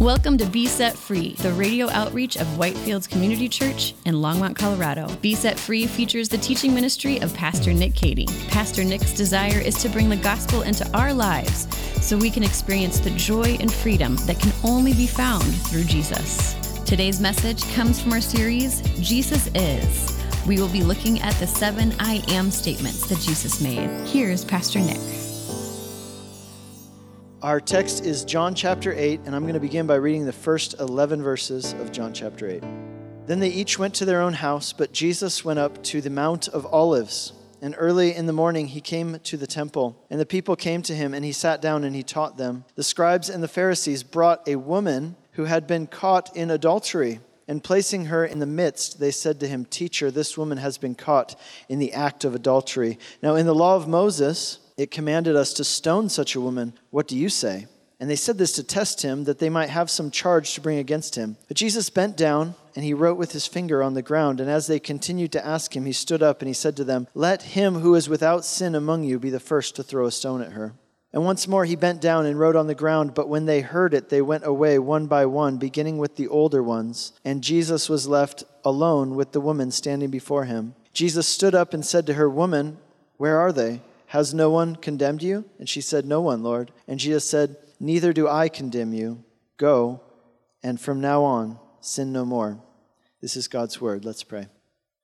Welcome to Be Set Free, the radio outreach of Whitefields Community Church in Longmont, Colorado. Be Set Free features the teaching ministry of Pastor Nick Cady. Pastor Nick's desire is to bring the gospel into our lives so we can experience the joy and freedom that can only be found through Jesus. Today's message comes from our series, Jesus Is. We will be looking at the seven I am statements that Jesus made. Here's Pastor Nick. Our text is John chapter 8, and I'm going to begin by reading the first 11 verses of John chapter 8. Then they each went to their own house, but Jesus went up to the Mount of Olives. And early in the morning he came to the temple, and the people came to him, and he sat down and he taught them. The scribes and the Pharisees brought a woman who had been caught in adultery. And placing her in the midst, they said to him, Teacher, this woman has been caught in the act of adultery. Now, in the law of Moses, it commanded us to stone such a woman. What do you say? And they said this to test him, that they might have some charge to bring against him. But Jesus bent down, and he wrote with his finger on the ground. And as they continued to ask him, he stood up and he said to them, Let him who is without sin among you be the first to throw a stone at her. And once more he bent down and wrote on the ground. But when they heard it, they went away one by one, beginning with the older ones. And Jesus was left alone with the woman standing before him. Jesus stood up and said to her, Woman, where are they? Has no one condemned you? And she said, No one, Lord. And Jesus said, Neither do I condemn you. Go, and from now on, sin no more. This is God's word. Let's pray.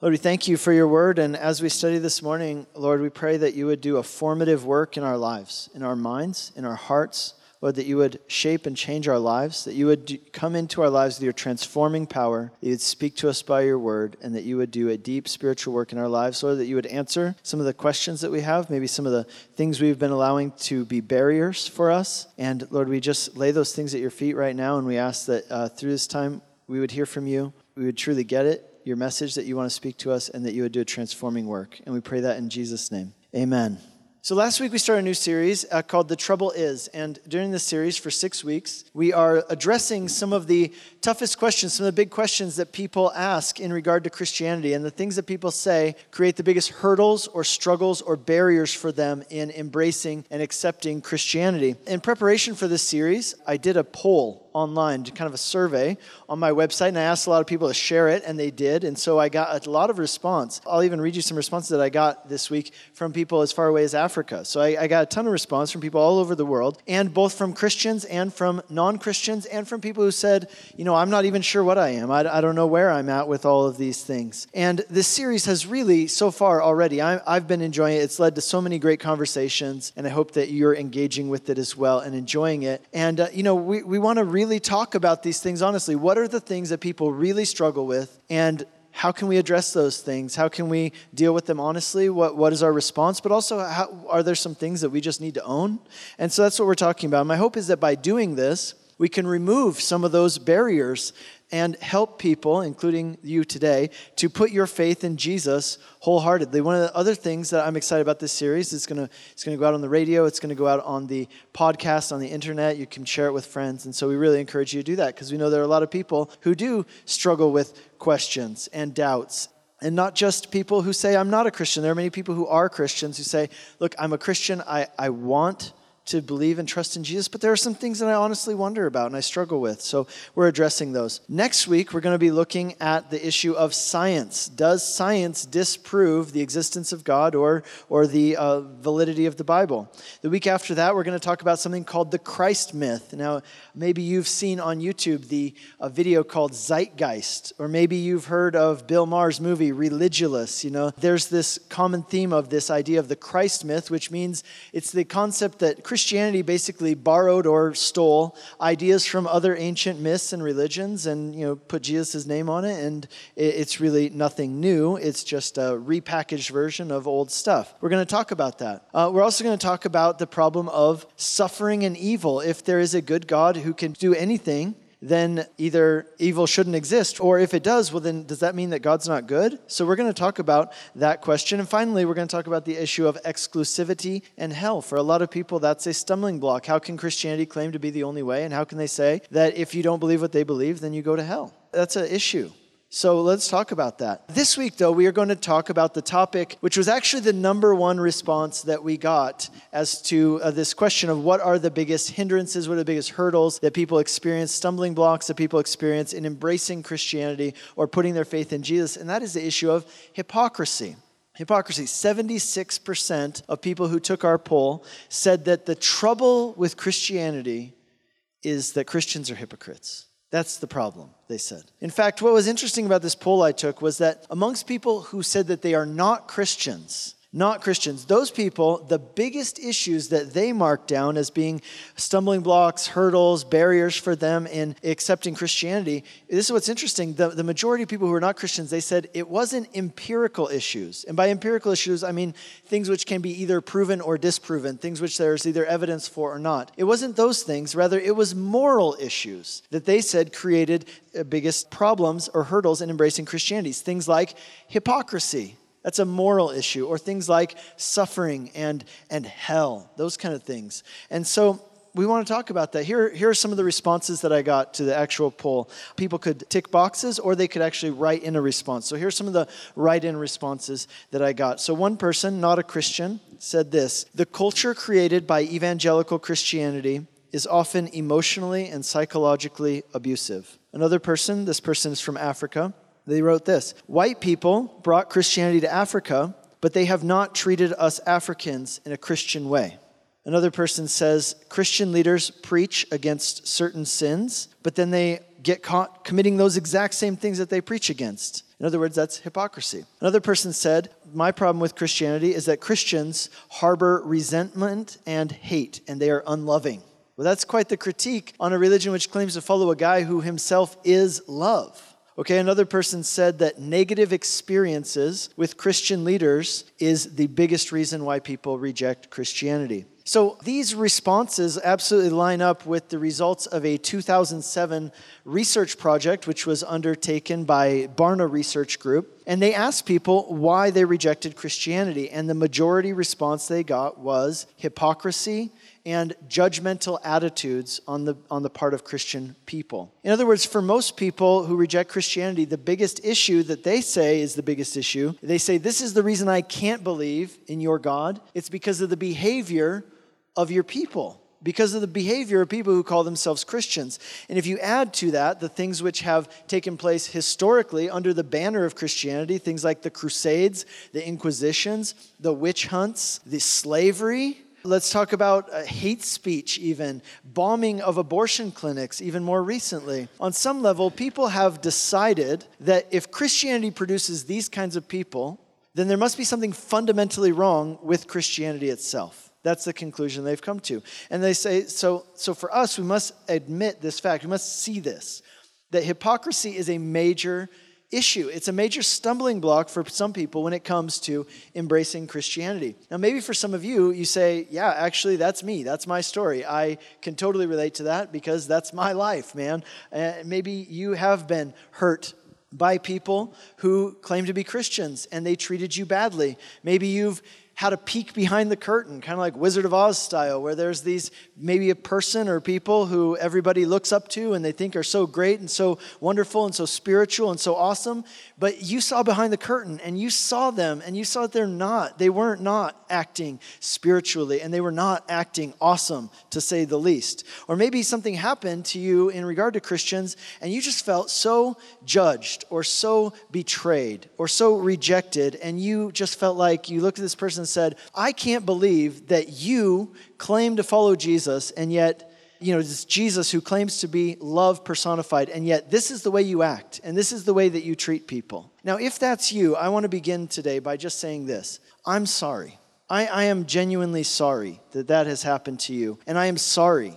Lord, we thank you for your word. And as we study this morning, Lord, we pray that you would do a formative work in our lives, in our minds, in our hearts. Lord, that you would shape and change our lives, that you would come into our lives with your transforming power, that you would speak to us by your word, and that you would do a deep spiritual work in our lives, Lord, that you would answer some of the questions that we have, maybe some of the things we've been allowing to be barriers for us. And Lord, we just lay those things at your feet right now, and we ask that uh, through this time we would hear from you, we would truly get it, your message that you want to speak to us, and that you would do a transforming work. And we pray that in Jesus' name. Amen. So, last week we started a new series uh, called The Trouble Is. And during this series for six weeks, we are addressing some of the toughest questions, some of the big questions that people ask in regard to Christianity. And the things that people say create the biggest hurdles or struggles or barriers for them in embracing and accepting Christianity. In preparation for this series, I did a poll online, kind of a survey on my website, and I asked a lot of people to share it, and they did. And so I got a lot of response. I'll even read you some responses that I got this week from people as far away as Africa. So I, I got a ton of response from people all over the world, and both from Christians and from non Christians, and from people who said, you know, I'm not even sure what I am. I, I don't know where I'm at with all of these things. And this series has really, so far already, I, I've been enjoying it. It's led to so many great conversations, and I hope that you're engaging with it as well and enjoying it. And, uh, you know, we, we want to really really talk about these things honestly. What are the things that people really struggle with? And how can we address those things? How can we deal with them honestly? What, what is our response? But also, how, are there some things that we just need to own? And so that's what we're talking about. My hope is that by doing this, we can remove some of those barriers and help people, including you today, to put your faith in Jesus wholeheartedly. One of the other things that I'm excited about this series is to it's going to go out on the radio, it's going to go out on the podcast, on the internet. You can share it with friends, and so we really encourage you to do that because we know there are a lot of people who do struggle with questions and doubts and not just people who say, I'm not a Christian. There are many people who are Christians who say, Look, I'm a Christian. I, I want to believe and trust in Jesus, but there are some things that I honestly wonder about and I struggle with. So we're addressing those. Next week, we're going to be looking at the issue of science. Does science disprove the existence of God or, or the uh, validity of the Bible? The week after that, we're going to talk about something called the Christ myth. Now, maybe you've seen on YouTube the a video called Zeitgeist, or maybe you've heard of Bill Maher's movie Religulous. You know, there's this common theme of this idea of the Christ myth, which means it's the concept that Christianity basically borrowed or stole ideas from other ancient myths and religions and you know put Jesus' name on it and it's really nothing new. It's just a repackaged version of old stuff. We're going to talk about that. Uh, we're also going to talk about the problem of suffering and evil. If there is a good God who can do anything, then either evil shouldn't exist, or if it does, well, then does that mean that God's not good? So we're going to talk about that question. And finally, we're going to talk about the issue of exclusivity and hell. For a lot of people, that's a stumbling block. How can Christianity claim to be the only way? And how can they say that if you don't believe what they believe, then you go to hell? That's an issue. So let's talk about that. This week, though, we are going to talk about the topic, which was actually the number one response that we got as to uh, this question of what are the biggest hindrances, what are the biggest hurdles that people experience, stumbling blocks that people experience in embracing Christianity or putting their faith in Jesus. And that is the issue of hypocrisy. Hypocrisy. 76% of people who took our poll said that the trouble with Christianity is that Christians are hypocrites. That's the problem, they said. In fact, what was interesting about this poll I took was that amongst people who said that they are not Christians, not Christians, those people, the biggest issues that they marked down as being stumbling blocks, hurdles, barriers for them in accepting Christianity, this is what's interesting. The, the majority of people who are not Christians, they said it wasn't empirical issues. And by empirical issues, I mean things which can be either proven or disproven, things which there's either evidence for or not. It wasn't those things, rather, it was moral issues that they said created uh, biggest problems or hurdles in embracing Christianity. Things like hypocrisy that's a moral issue, or things like suffering and, and hell, those kind of things. And so we want to talk about that. Here, here are some of the responses that I got to the actual poll. People could tick boxes or they could actually write in a response. So here's some of the write in responses that I got. So one person, not a Christian, said this The culture created by evangelical Christianity is often emotionally and psychologically abusive. Another person, this person is from Africa, they wrote this White people brought Christianity to Africa, but they have not treated us Africans in a Christian way. Another person says Christian leaders preach against certain sins, but then they get caught committing those exact same things that they preach against. In other words, that's hypocrisy. Another person said, My problem with Christianity is that Christians harbor resentment and hate, and they are unloving. Well, that's quite the critique on a religion which claims to follow a guy who himself is love. Okay, another person said that negative experiences with Christian leaders is the biggest reason why people reject Christianity. So these responses absolutely line up with the results of a 2007 research project, which was undertaken by Barna Research Group. And they asked people why they rejected Christianity. And the majority response they got was hypocrisy and judgmental attitudes on the, on the part of Christian people. In other words, for most people who reject Christianity, the biggest issue that they say is the biggest issue, they say, This is the reason I can't believe in your God. It's because of the behavior of your people because of the behavior of people who call themselves Christians. And if you add to that the things which have taken place historically under the banner of Christianity, things like the Crusades, the Inquisitions, the witch hunts, the slavery, Let's talk about uh, hate speech, even bombing of abortion clinics, even more recently. On some level, people have decided that if Christianity produces these kinds of people, then there must be something fundamentally wrong with Christianity itself. That's the conclusion they've come to. And they say, so, so for us, we must admit this fact, we must see this, that hypocrisy is a major issue. It's a major stumbling block for some people when it comes to embracing Christianity. Now, maybe for some of you, you say, Yeah, actually, that's me. That's my story. I can totally relate to that because that's my life, man. Uh, maybe you have been hurt by people who claim to be Christians and they treated you badly. Maybe you've had a peek behind the curtain, kind of like Wizard of Oz style, where there's these maybe a person or people who everybody looks up to and they think are so great and so wonderful and so spiritual and so awesome. But you saw behind the curtain and you saw them and you saw that they're not, they weren't not acting spiritually and they were not acting awesome, to say the least. Or maybe something happened to you in regard to Christians and you just felt so judged or so betrayed or so rejected and you just felt like you looked at this person and said, I can't believe that you claim to follow Jesus and yet you know, it's Jesus who claims to be love personified, and yet this is the way you act, and this is the way that you treat people. Now, if that's you, I want to begin today by just saying this I'm sorry. I, I am genuinely sorry that that has happened to you, and I am sorry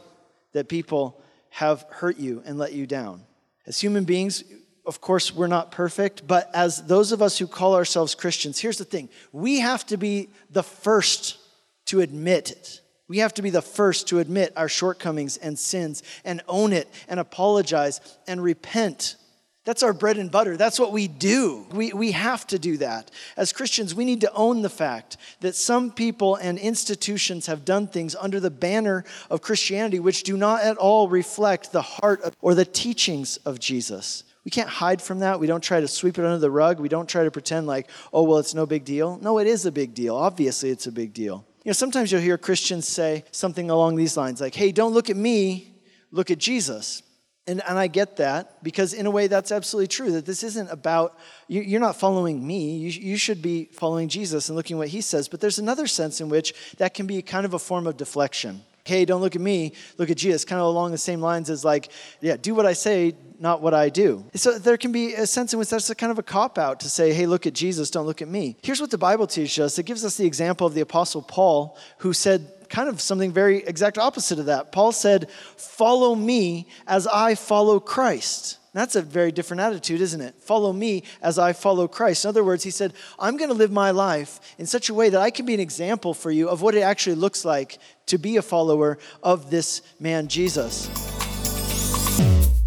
that people have hurt you and let you down. As human beings, of course, we're not perfect, but as those of us who call ourselves Christians, here's the thing we have to be the first to admit it. We have to be the first to admit our shortcomings and sins and own it and apologize and repent. That's our bread and butter. That's what we do. We, we have to do that. As Christians, we need to own the fact that some people and institutions have done things under the banner of Christianity which do not at all reflect the heart of, or the teachings of Jesus. We can't hide from that. We don't try to sweep it under the rug. We don't try to pretend like, oh, well, it's no big deal. No, it is a big deal. Obviously, it's a big deal. You know, sometimes you'll hear Christians say something along these lines like, hey, don't look at me, look at Jesus. And, and I get that because, in a way, that's absolutely true. That this isn't about, you, are not following me. You, you should be following Jesus and looking what he says. But there's another sense in which that can be kind of a form of deflection. Hey, don't look at me, look at Jesus. Kind of along the same lines as, like, yeah, do what I say, not what I do. So there can be a sense in which that's a kind of a cop out to say, hey, look at Jesus, don't look at me. Here's what the Bible teaches us it gives us the example of the Apostle Paul, who said, kind of something very exact opposite of that. Paul said, Follow me as I follow Christ. That's a very different attitude, isn't it? Follow me as I follow Christ. In other words, he said, I'm going to live my life in such a way that I can be an example for you of what it actually looks like to be a follower of this man, Jesus.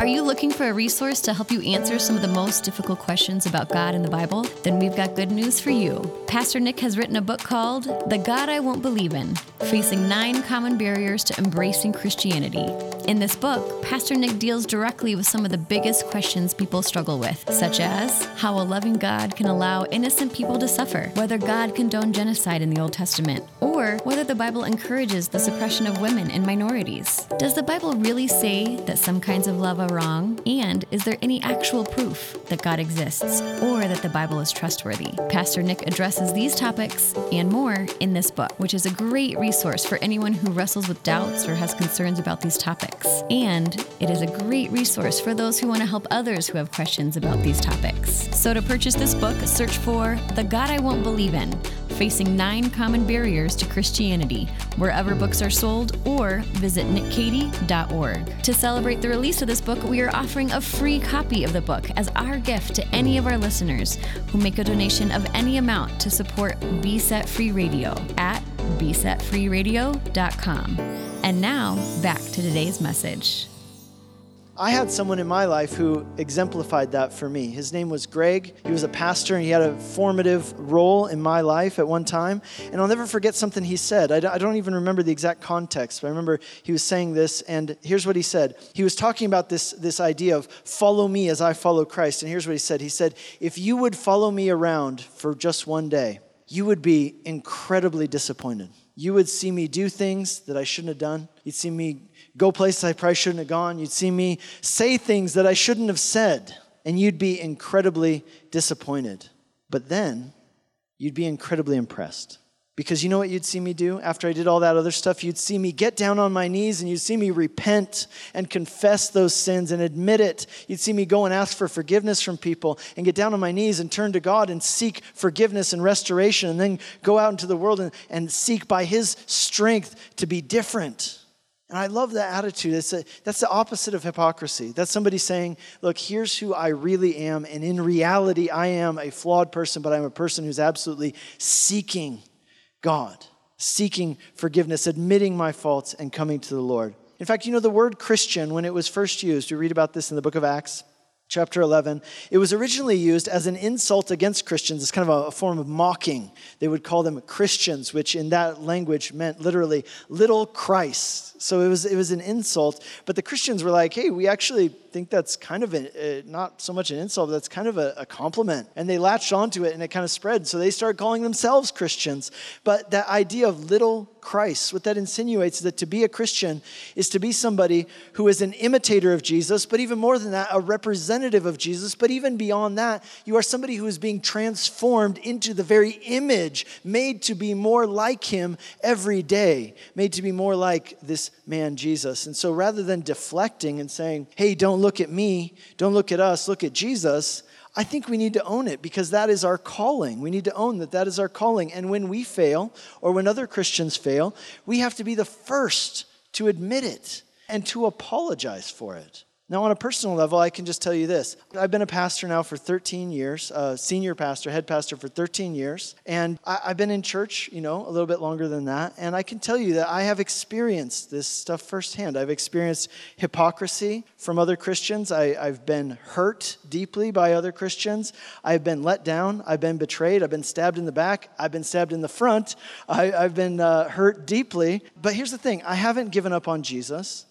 Are you looking for a resource to help you answer some of the most difficult questions about God in the Bible? Then we've got good news for you. Pastor Nick has written a book called The God I Won't Believe in Facing Nine Common Barriers to Embracing Christianity. In this book, Pastor Nick deals directly with some of the biggest questions people struggle with, such as how a loving God can allow innocent people to suffer, whether God condoned genocide in the Old Testament, or whether the Bible encourages the suppression of women and minorities. Does the Bible really say that some kinds of love are wrong? And is there any actual proof that God exists or that the Bible is trustworthy? Pastor Nick addresses these topics and more in this book, which is a great resource for anyone who wrestles with doubts or has concerns about these topics. And it is a great resource for those who want to help others who have questions about these topics. So to purchase this book, search for The God I Won't Believe in Facing Nine Common Barriers to Christianity, wherever books are sold, or visit nickcady.org. To celebrate the release of this book, we are offering a free copy of the book as our gift to any of our listeners who make a donation of any amount to support Be Set Free Radio at besetfreeradio.com. And now, back to today's message. I had someone in my life who exemplified that for me. His name was Greg. He was a pastor and he had a formative role in my life at one time. And I'll never forget something he said. I don't even remember the exact context, but I remember he was saying this. And here's what he said He was talking about this, this idea of follow me as I follow Christ. And here's what he said He said, If you would follow me around for just one day, you would be incredibly disappointed. You would see me do things that I shouldn't have done. You'd see me go places I probably shouldn't have gone. You'd see me say things that I shouldn't have said, and you'd be incredibly disappointed. But then you'd be incredibly impressed. Because you know what you'd see me do after I did all that other stuff? You'd see me get down on my knees and you'd see me repent and confess those sins and admit it. You'd see me go and ask for forgiveness from people and get down on my knees and turn to God and seek forgiveness and restoration and then go out into the world and, and seek by His strength to be different. And I love that attitude. It's a, that's the opposite of hypocrisy. That's somebody saying, Look, here's who I really am. And in reality, I am a flawed person, but I'm a person who's absolutely seeking God, seeking forgiveness, admitting my faults, and coming to the Lord. In fact, you know, the word Christian, when it was first used, we read about this in the book of Acts chapter 11. It was originally used as an insult against Christians. It's kind of a, a, form of mocking. They would call them Christians, which in that language meant literally little Christ. So it was, it was an insult. But the Christians were like, hey, we actually think that's kind of a, not so much an insult, but that's kind of a, a compliment. And they latched onto it and it kind of spread. So they started calling themselves Christians. But that idea of little Christ. What that insinuates is that to be a Christian is to be somebody who is an imitator of Jesus, but even more than that, a representative of Jesus. But even beyond that, you are somebody who is being transformed into the very image, made to be more like him every day, made to be more like this man, Jesus. And so rather than deflecting and saying, hey, don't look at me, don't look at us, look at Jesus, I think we need to own it because that is our calling. We need to own that that is our calling. And when we fail, or when other Christians fail, we have to be the first to admit it and to apologize for it. Now, on a personal level, I can just tell you this. I've been a pastor now for 13 years, a senior pastor, head pastor for 13 years. And I, have been in church, you know, a little bit longer than that. And I can tell you that I have experienced this stuff firsthand. I've experienced hypocrisy from other Christians. I, I've been hurt deeply by other Christians. I've been let down. I've been betrayed. I've been stabbed in the back. I've been stabbed in the front. I, have been uh, hurt deeply. But here's the thing I haven't given up on Jesus.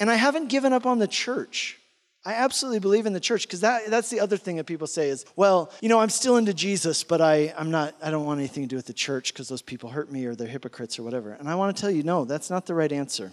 And I haven't given up on the church. I absolutely believe in the church because that, that's the other thing that people say is, well, you know, I'm still into Jesus, but I, I'm not, I don't want anything to do with the church because those people hurt me or they're hypocrites or whatever. And I want to tell you, no, that's not the right answer.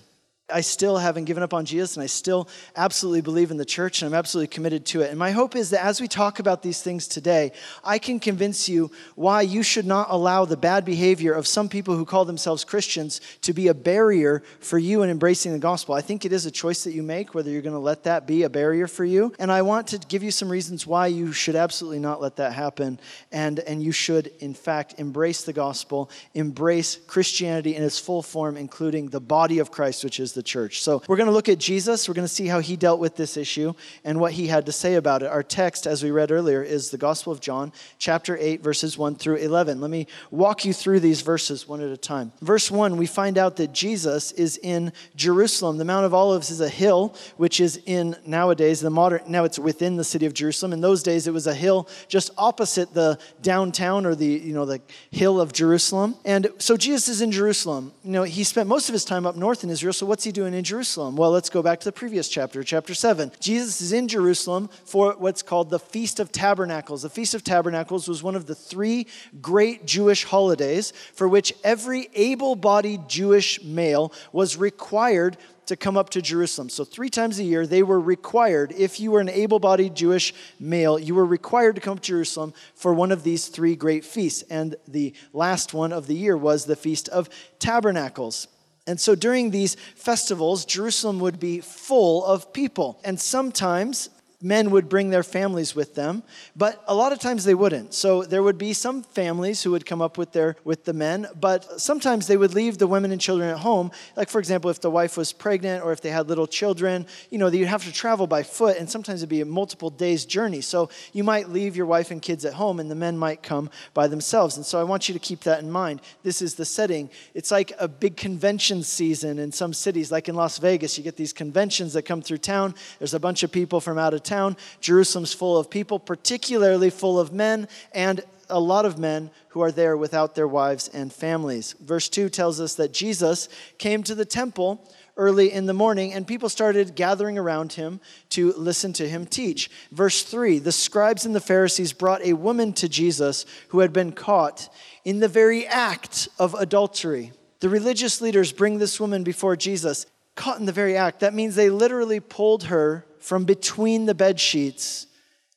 I still haven't given up on Jesus and I still absolutely believe in the church and I'm absolutely committed to it. And my hope is that as we talk about these things today, I can convince you why you should not allow the bad behavior of some people who call themselves Christians to be a barrier for you in embracing the gospel. I think it is a choice that you make whether you're going to let that be a barrier for you. And I want to give you some reasons why you should absolutely not let that happen and and you should in fact embrace the gospel, embrace Christianity in its full form including the body of Christ which is the the church. So we're going to look at Jesus. We're going to see how he dealt with this issue and what he had to say about it. Our text, as we read earlier, is the Gospel of John, chapter 8, verses 1 through 11. Let me walk you through these verses one at a time. Verse 1, we find out that Jesus is in Jerusalem. The Mount of Olives is a hill, which is in nowadays, the modern, now it's within the city of Jerusalem. In those days, it was a hill just opposite the downtown or the, you know, the hill of Jerusalem. And so Jesus is in Jerusalem. You know, he spent most of his time up north in Israel. So what's he doing in Jerusalem? Well, let's go back to the previous chapter, chapter 7. Jesus is in Jerusalem for what's called the Feast of Tabernacles. The Feast of Tabernacles was one of the three great Jewish holidays for which every able bodied Jewish male was required to come up to Jerusalem. So, three times a year, they were required, if you were an able bodied Jewish male, you were required to come to Jerusalem for one of these three great feasts. And the last one of the year was the Feast of Tabernacles. And so during these festivals, Jerusalem would be full of people. And sometimes men would bring their families with them, but a lot of times they wouldn't. So there would be some families who would come up with their with the men, but sometimes they would leave the women and children at home. Like for example, if the wife was pregnant or if they had little children, you know, you'd have to travel by foot, and sometimes it'd be a multiple days journey. So you might leave your wife and kids at home, and the men might come by themselves. And so I want you to keep that in mind. This is the setting. It's like a big convention season in some cities, like in Las Vegas. You get these conventions that come through town. There's a bunch of people from out of town town. Jerusalem's full of people, particularly full of men, and a lot of men who are there without their wives and families. Verse 2 tells us that Jesus came to the temple early in the morning, and people started gathering around him to listen to him teach. Verse 3 The scribes and the Pharisees brought a woman to Jesus who had been caught in the very act of adultery. The religious leaders bring this woman before Jesus, caught in the very act. That means they literally pulled her from between the bed sheets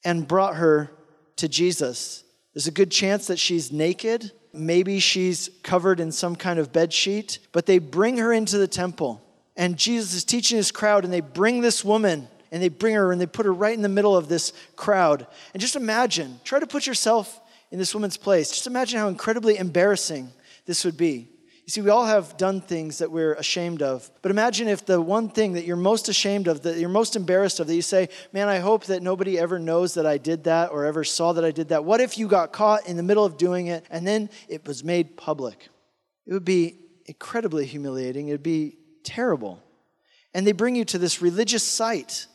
and brought her to Jesus. There's a good chance that she's naked. Maybe she's covered in some kind of bed sheet, but they bring her into the temple. And Jesus is teaching his crowd, and they bring this woman and they bring her and they put her right in the middle of this crowd. And just imagine, try to put yourself in this woman's place. Just imagine how incredibly embarrassing this would be. You see, we all have done things that we're ashamed of. But imagine if the one thing that you're most ashamed of, that you're most embarrassed of, that you say, Man, I hope that nobody ever knows that I did that or ever saw that I did that. What if you got caught in the middle of doing it and then it was made public? It would be incredibly humiliating. It would be terrible. And they bring you to this religious site.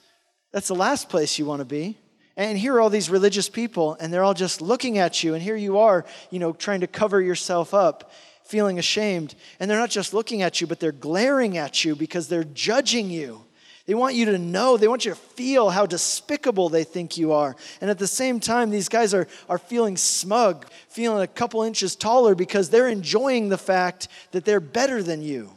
That's the last place you want to be. And here are all these religious people, and they're all just looking at you, and here you are, you know, trying to cover yourself up feeling ashamed. And they're not just looking at you, but they're glaring at you because they're judging you. They want you to know, they want you to feel how despicable they think you are. And at the same time, these guys are, are feeling smug, feeling a couple inches taller because they're enjoying the fact that they're better than you.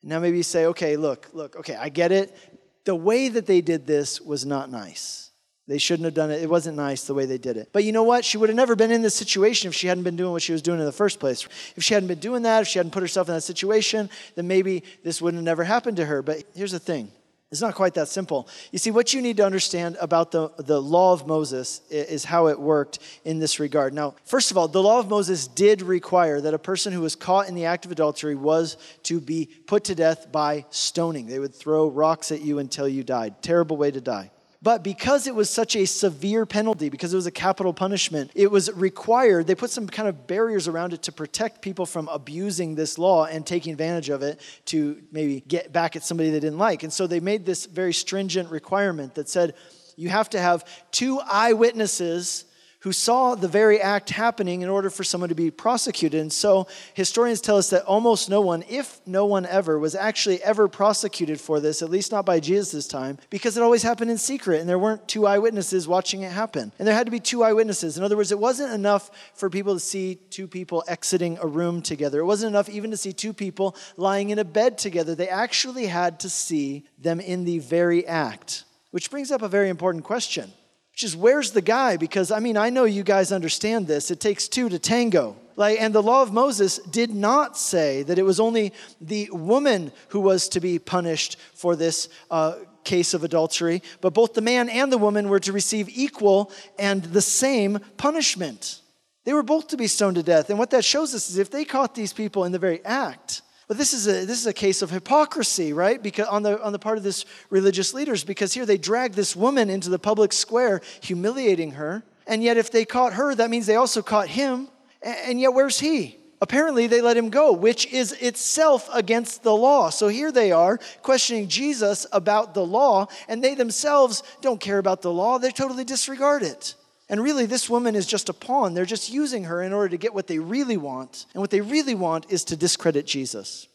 Now, maybe you say, okay, look, look, okay, I get it. The way that they did this was not nice. They shouldn't have done it. It wasn't nice the way they did it. But you know what? She would have never been in this situation if she hadn't been doing what she was doing in the first place. If she hadn't been doing that, if she hadn't put herself in that situation, then maybe this wouldn't have never happened to her. But here's the thing it's not quite that simple. You see, what you need to understand about the, the law of Moses is how it worked in this regard. Now, first of all, the law of Moses did require that a person who was caught in the act of adultery was to be put to death by stoning. They would throw rocks at you until you died. Terrible way to die. But because it was such a severe penalty, because it was a capital punishment, it was required, they put some kind of barriers around it to protect people from abusing this law and taking advantage of it to maybe get back at somebody they didn't like. And so they made this very stringent requirement that said you have to have two eyewitnesses who saw the very act happening in order for someone to be prosecuted. And so historians tell us that almost no one, if no one ever, was actually ever prosecuted for this, at least not by Jesus' time, because it always happened in secret and there weren't two eyewitnesses watching it happen. And there had to be two eyewitnesses. In other words, it wasn't enough for people to see two people exiting a room together. It wasn't enough even to see two people lying in a bed together. They actually had to see them in the very act. Which brings up a very important question which is where's the guy? Because I mean, I know you guys understand this. It takes two to tango. Like, and the law of Moses did not say that it was only the woman who was to be punished for this uh, case of adultery, but both the man and the woman were to receive equal and the same punishment. They were both to be stoned to death. And what that shows us is if they caught these people in the very act, but this is a, this is a case of hypocrisy, right? Because on the, on the part of this religious leaders, because here they drag this woman into the public square, humiliating her. And yet, if they caught her, that means they also caught him. And yet, where's he? Apparently, they let him go, which is itself against the law. So here they are questioning Jesus about the law, and they themselves don't care about the law. They totally disregard it. And really, this woman is just a pawn. They're just using her in order to get what they really want. And what they really want is to discredit Jesus.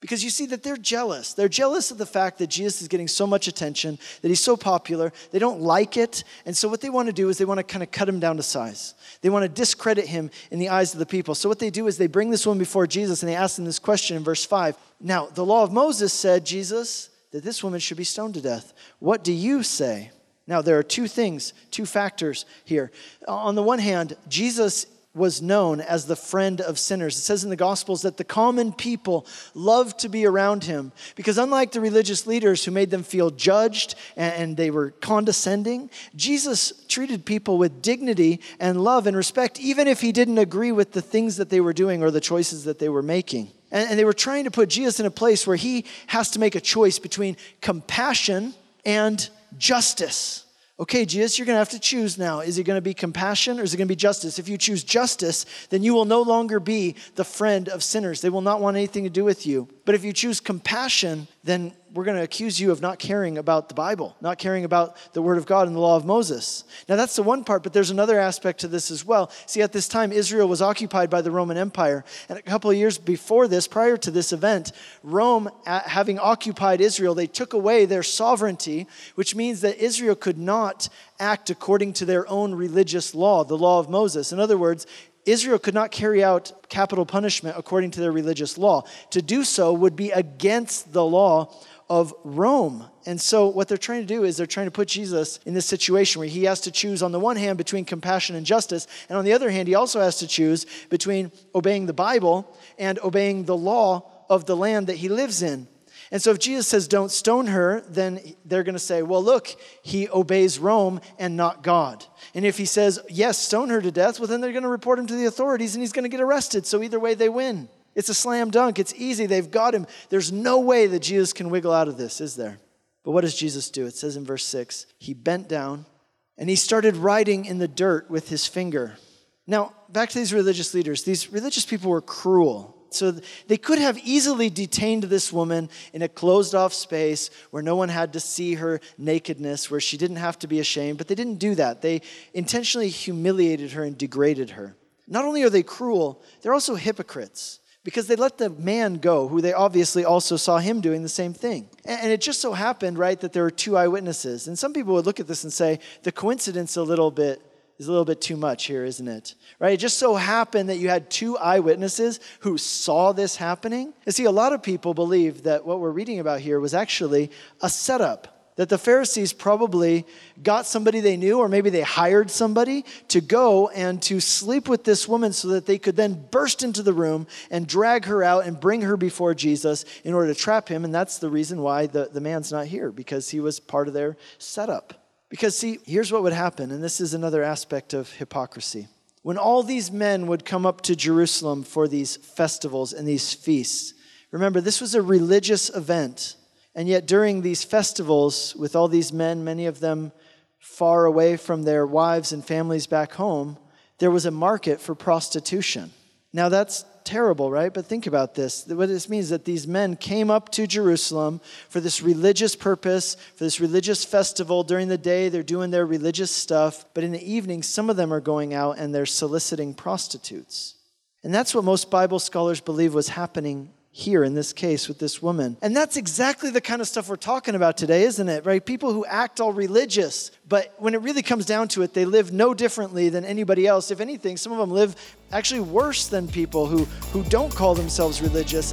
Because you see that they're jealous. They're jealous of the fact that Jesus is getting so much attention, that he's so popular. They don't like it. And so, what they want to do is they want to kind of cut him down to size. They want to discredit him in the eyes of the people. So, what they do is they bring this woman before Jesus and they ask him this question in verse 5. Now, the law of Moses said, Jesus, that this woman should be stoned to death. What do you say? Now, there are two things, two factors here. On the one hand, Jesus was known as the friend of sinners. It says in the Gospels that the common people loved to be around him because, unlike the religious leaders who made them feel judged and they were condescending, Jesus treated people with dignity and love and respect, even if he didn't agree with the things that they were doing or the choices that they were making. And, they were trying to put Jesus in a place where he has to make a choice between compassion and justice. Okay, Jesus, you're going to have to choose now. Is it going to be compassion or is it going to be justice? If you choose justice, then you will no longer be the friend of sinners. They will not want anything to do with you. But if you choose compassion, then we're going to accuse you of not caring about the Bible, not caring about the Word of God and the law of Moses. Now, that's the one part, but there's another aspect to this as well. See, at this time, Israel was occupied by the Roman Empire. And a couple of years before this, prior to this event, Rome, having occupied Israel, they took away their sovereignty, which means that Israel could not act according to their own religious law, the law of Moses. In other words, Israel could not carry out capital punishment according to their religious law. To do so would be against the law of Rome. And so, what they're trying to do is they're trying to put Jesus in this situation where he has to choose, on the one hand, between compassion and justice, and on the other hand, he also has to choose between obeying the Bible and obeying the law of the land that he lives in. And so if Jesus says, don't stone her, then they're going to say, well, look, he obeys Rome and not God. And if he says, yes, stone her to death, well, then they're going to report him to the authorities and he's going to get arrested. So either way, they win. It's a slam dunk. It's easy. They've got him. There's no way that Jesus can wiggle out of this, is there? But what does Jesus do? It says in verse 6 He bent down and he started writing in the dirt with his finger. Now, back to these religious leaders. These religious people were cruel. So they could have easily detained this woman in a closed off space where no one had to see her nakedness, where she didn't have to be ashamed, but they didn't do that. They intentionally humiliated her and degraded her. Not only are they cruel, they're also hypocrites because they let the man go, who they obviously also saw him doing the same thing. And it just so happened, right, that there were two eyewitnesses. And some people would look at this and say the coincidence a little bit is a little bit too much here, isn't it? Right? It just so happened that you had two eyewitnesses who saw this happening. You see, a lot of people believe that what we're reading about here was actually a setup. That the Pharisees probably got somebody they knew, or maybe they hired somebody to go and to sleep with this woman so that they could then burst into the room and drag her out and bring her before Jesus in order to trap him. And that's the reason why the, the man's not here, because he was part of their setup. Because, see, here's what would happen, and this is another aspect of hypocrisy. When all these men would come up to Jerusalem for these festivals and these feasts, remember, this was a religious event. And yet, during these festivals, with all these men, many of them far away from their wives and families back home, there was a market for prostitution. Now, that's terrible, right? But think about this. What this means is that these men came up to Jerusalem for this religious purpose, for this religious festival. During the day, they're doing their religious stuff. But in the evening, some of them are going out and they're soliciting prostitutes. And that's what most Bible scholars believe was happening here in this case with this woman. And that's exactly the kind of stuff we're talking about today, isn't it? Right? People who act all religious, but when it really comes down to it, they live no differently than anybody else. If anything, some of them live actually worse than people who, who don't call themselves religious.